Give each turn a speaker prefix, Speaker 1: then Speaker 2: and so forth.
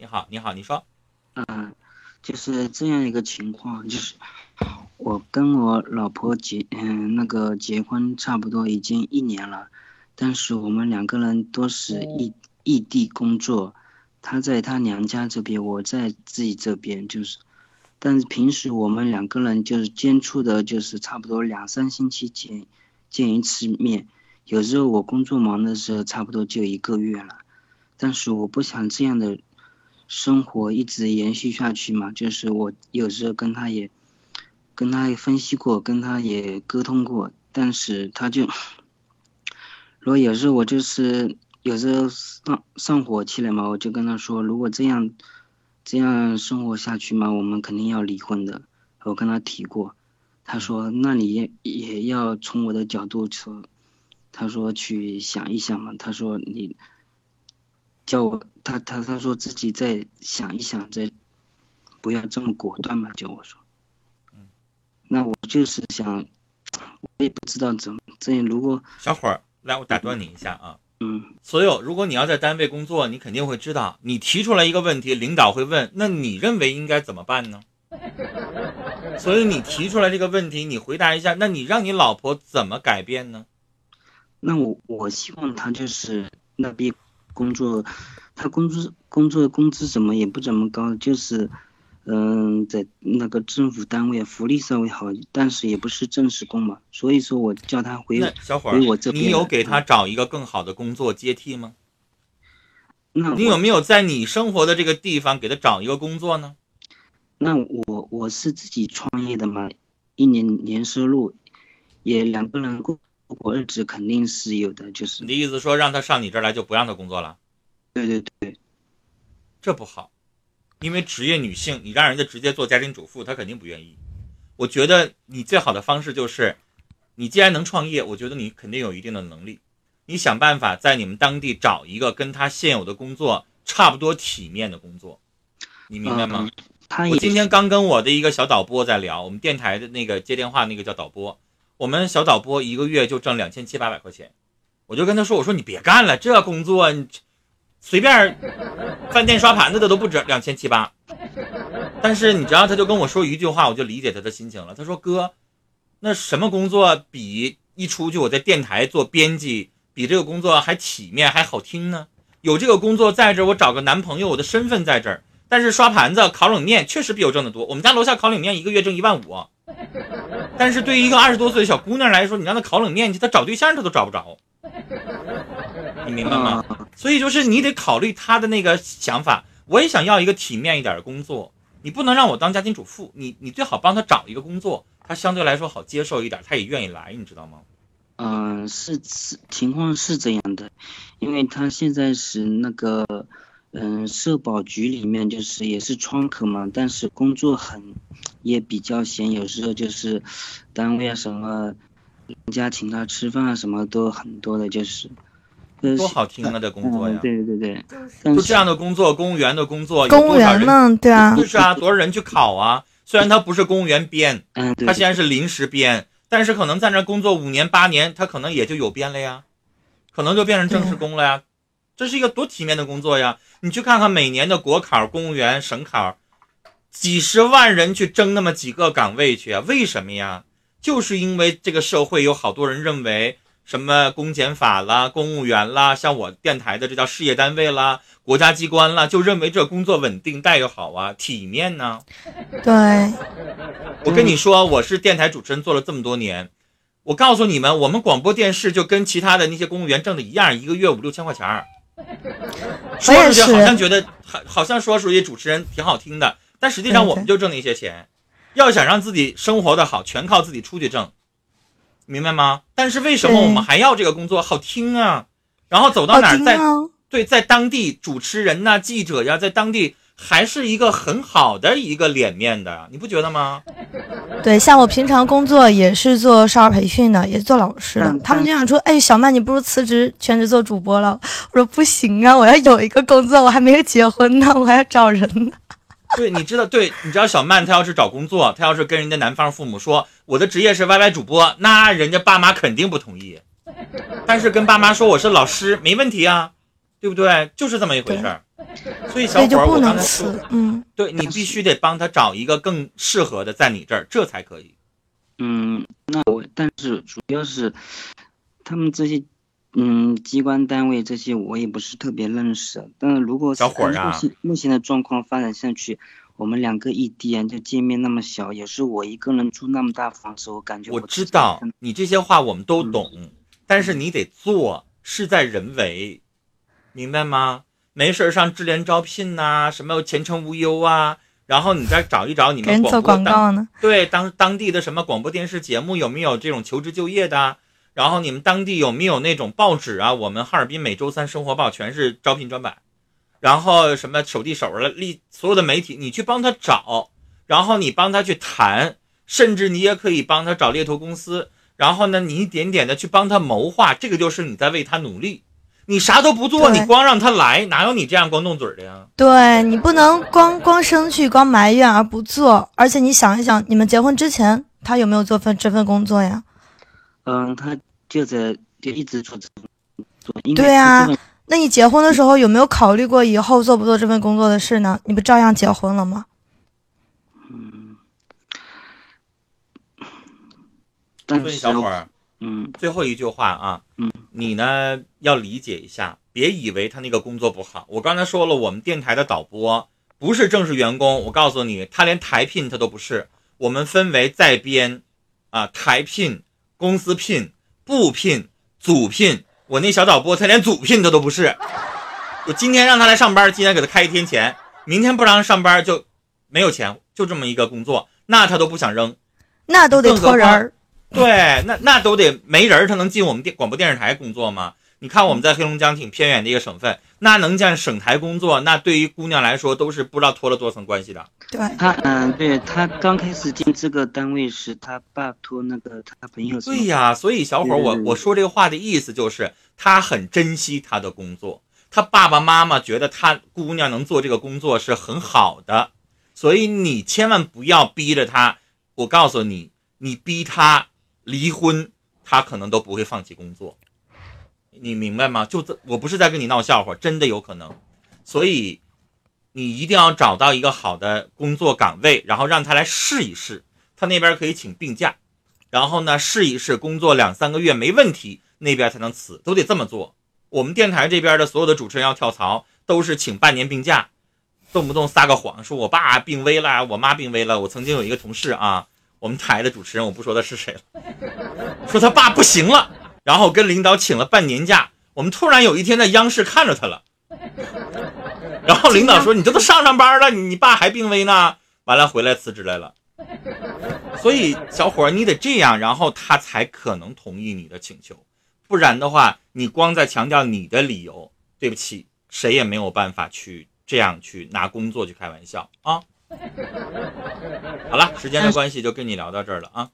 Speaker 1: 你好，你好，你说。
Speaker 2: 嗯，就是这样一个情况，就是我跟我老婆结嗯那个结婚差不多已经一年了，但是我们两个人都是异异地工作，她在她娘家这边，我在自己这边，就是，但是平时我们两个人就是接触的，就是差不多两三星期见见一次面，有时候我工作忙的时候，差不多就一个月了，但是我不想这样的。生活一直延续下去嘛，就是我有时候跟他也，跟他也分析过，跟他也沟通过，但是他就，如果有时候我就是有时候上上火气了嘛，我就跟他说，如果这样这样生活下去嘛，我们肯定要离婚的。我跟他提过，他说那你也也要从我的角度说，他说去想一想嘛，他说你。叫我他他他说自己再想一想，再不要这么果断嘛。叫我说，嗯，那我就是想，我也不知道怎么这如果
Speaker 1: 小伙儿来，我打断你一下啊，
Speaker 2: 嗯，
Speaker 1: 所有如果你要在单位工作，你肯定会知道，你提出来一个问题，领导会问，那你认为应该怎么办呢？所以你提出来这个问题，你回答一下，那你让你老婆怎么改变呢？
Speaker 2: 那我我希望他就是那边。工作，他工资工作工资怎么也不怎么高，就是，嗯，在那个政府单位福利稍微好，但是也不是正式工嘛，所以说我叫他回
Speaker 1: 小伙
Speaker 2: 儿，我这
Speaker 1: 边。你有给他找一个更好的工作接替吗？
Speaker 2: 那
Speaker 1: 你有没有在你生活的这个地方给他找一个工作呢？
Speaker 2: 那我我是自己创业的嘛，一年年收入也两个人过。过日子肯定是有的，就是
Speaker 1: 你的意思说让他上你这儿来就不让他工作了？
Speaker 2: 对对对，
Speaker 1: 这不好，因为职业女性，你让人家直接做家庭主妇，她肯定不愿意。我觉得你最好的方式就是，你既然能创业，我觉得你肯定有一定的能力，你想办法在你们当地找一个跟他现有的工作差不多体面的工作，你明白吗？我今天刚跟我的一个小导播在聊，我们电台的那个接电话那个叫导播。我们小导播一个月就挣两千七八百块钱，我就跟他说：“我说你别干了，这工作你随便饭店刷盘子的都不止两千七八。”但是你知道，他就跟我说一句话，我就理解他的心情了。他说：“哥，那什么工作比一出去我在电台做编辑，比这个工作还体面还好听呢？有这个工作在这，我找个男朋友，我的身份在这儿。但是刷盘子、烤冷面确实比我挣得多。我们家楼下烤冷面一个月挣一万五。”但是对于一个二十多岁的小姑娘来说，你让她烤冷面去，她找对象她都找不着，你明白吗？所以就是你得考虑她的那个想法。我也想要一个体面一点的工作，你不能让我当家庭主妇，你你最好帮她找一个工作，她相对来说好接受一点，她也愿意来，你知道吗？
Speaker 2: 嗯，是是，情况是这样的，因为她现在是那个。嗯，社保局里面就是也是窗口嘛，但是工作很也比较闲，有时候就是单位啊什么，人家请他吃饭啊什么都很多的，就是。
Speaker 1: 多好听啊，这工作呀！
Speaker 2: 对对对，
Speaker 1: 就这样的工作，公务员的工作，
Speaker 3: 公务员呢，对啊，
Speaker 1: 就是啊，多少人去考啊？虽然他不是公务员编，
Speaker 2: 嗯，
Speaker 1: 他现在是临时编，但是可能在那工作五年八年，他可能也就有编了呀，可能就变成正式工了呀。这是一个多体面的工作呀！你去看看每年的国考、公务员、省考，几十万人去争那么几个岗位去啊？为什么呀？就是因为这个社会有好多人认为什么公检法啦、公务员啦，像我电台的这叫事业单位啦、国家机关啦，就认为这工作稳定、待遇好啊、体面呢。
Speaker 3: 对，
Speaker 1: 我跟你说，我是电台主持人做了这么多年，我告诉你们，我们广播电视就跟其他的那些公务员挣的一样，一个月五六千块钱儿。说出去好像觉得好，好像说出去主持人挺好听的，但实际上我们就挣那些钱。要想让自己生活的好，全靠自己出去挣，明白吗？但是为什么我们还要这个工作？好听啊！然后走到哪儿，在对，在当地主持人呐、记者呀，在当地。还是一个很好的一个脸面的，你不觉得吗？
Speaker 3: 对，像我平常工作也是做少儿培训的，也是做老师的。他们就想说：“哎，小曼，你不如辞职全职做主播了。”我说：“不行啊，我要有一个工作，我还没有结婚呢，我还要找人呢。”
Speaker 1: 对，你知道，对，你知道小曼她要是找工作，她要是跟人家男方父母说我的职业是 YY 主播，那人家爸妈肯定不同意。但是跟爸妈说我是老师，没问题啊，对不对？就是这么一回事儿。所以小伙我刚才说
Speaker 3: 辞，嗯，
Speaker 1: 对你必须得帮他找一个更适合的在你这儿，这才可以。
Speaker 2: 嗯，那我但是主要是他们这些嗯机关单位这些我也不是特别认识，但是如果是
Speaker 1: 小伙儿啊
Speaker 2: 目前目前的状况发展下去，我们两个异地啊，就见面那么小，也是我一个人住那么大房子，我感觉
Speaker 1: 我知道你这些话我们都
Speaker 2: 嗯
Speaker 1: 懂，但是你得做，事在人为，明白吗？没事儿上智联招聘呐、什么前程无忧啊，然后你再找一找你们。对当当地的什么广播电视节目有没有这种求职就业的啊？然后你们当地有没有那种报纸啊？我们哈尔滨每周三生活报全是招聘专版，然后什么手递手了，立所有的媒体你去帮他找，然后你帮他去谈，甚至你也可以帮他找猎头公司，然后呢，你一点点的去帮他谋划，这个就是你在为他努力。你啥都不做，你光让他来，哪有你这样光动嘴的呀？
Speaker 3: 对你不能光光生气、光埋怨而不做，而且你想一想，你们结婚之前他有没有做份这份工作呀？
Speaker 2: 嗯，他就在就一直做这种工作，
Speaker 3: 对啊
Speaker 2: 他这个
Speaker 3: 那你结婚的时候有没有考虑过以后做不做这份工作的事呢？你不照样结婚了吗？
Speaker 1: 嗯但
Speaker 2: 是
Speaker 1: 小伙儿，
Speaker 2: 嗯
Speaker 1: 最后一句话啊，
Speaker 2: 嗯，
Speaker 1: 你呢要理解一下，别以为他那个工作不好。我刚才说了，我们电台的导播不是正式员工，我告诉你，他连台聘他都不是。我们分为在编，啊，台聘、公司聘、部聘、组聘。我那小导播他连组聘他都不是。我今天让他来上班，今天给他开一天钱，明天不让他上班就没有钱，就这么一个工作，那他都不想扔。
Speaker 3: 那都得托人儿。
Speaker 1: 对，那那都得没人儿，他能进我们电广播电视台工作吗？你看我们在黑龙江挺偏远的一个省份，那能进省台工作，那对于姑娘来说都是不知道托了多层关系的。
Speaker 3: 对，
Speaker 2: 他嗯，对他刚开始进这个单位时，他爸托那个他朋友
Speaker 1: 对呀，所以小伙儿，我
Speaker 2: 嗯
Speaker 1: 我说这个话的意思就是，他很珍惜他的工作，他爸爸妈妈觉得他姑娘能做这个工作是很好的，所以你千万不要逼着他。我告诉你，你逼他离婚，他可能都不会放弃工作。你明白吗？就这，我不是在跟你闹笑话，真的有可能。所以你一定要找到一个好的工作岗位，然后让他来试一试，他那边可以请病假。然后呢，试一试工作两三个月没问题，那边才能辞，都得这么做。我们电台这边的所有的主持人要跳槽，都是请半年病假，动不动撒个谎，说我爸病危了，我妈病危了。我曾经有一个同事啊，我们台的主持人，我不说他是谁了，说他爸不行了，然后跟领导请了半年假。我们突然有一天在央视看着他了，然后领导说：“你这都上上班了，你爸还病危呢？”完了回来辞职来了。所以小伙，你得这样，然后他才可能同意你的请求，不然的话，你光在强调你的理由，对不起，谁也没有办法去这样去拿工作去开玩笑啊。好了，时间的关系就跟你聊到这儿了啊。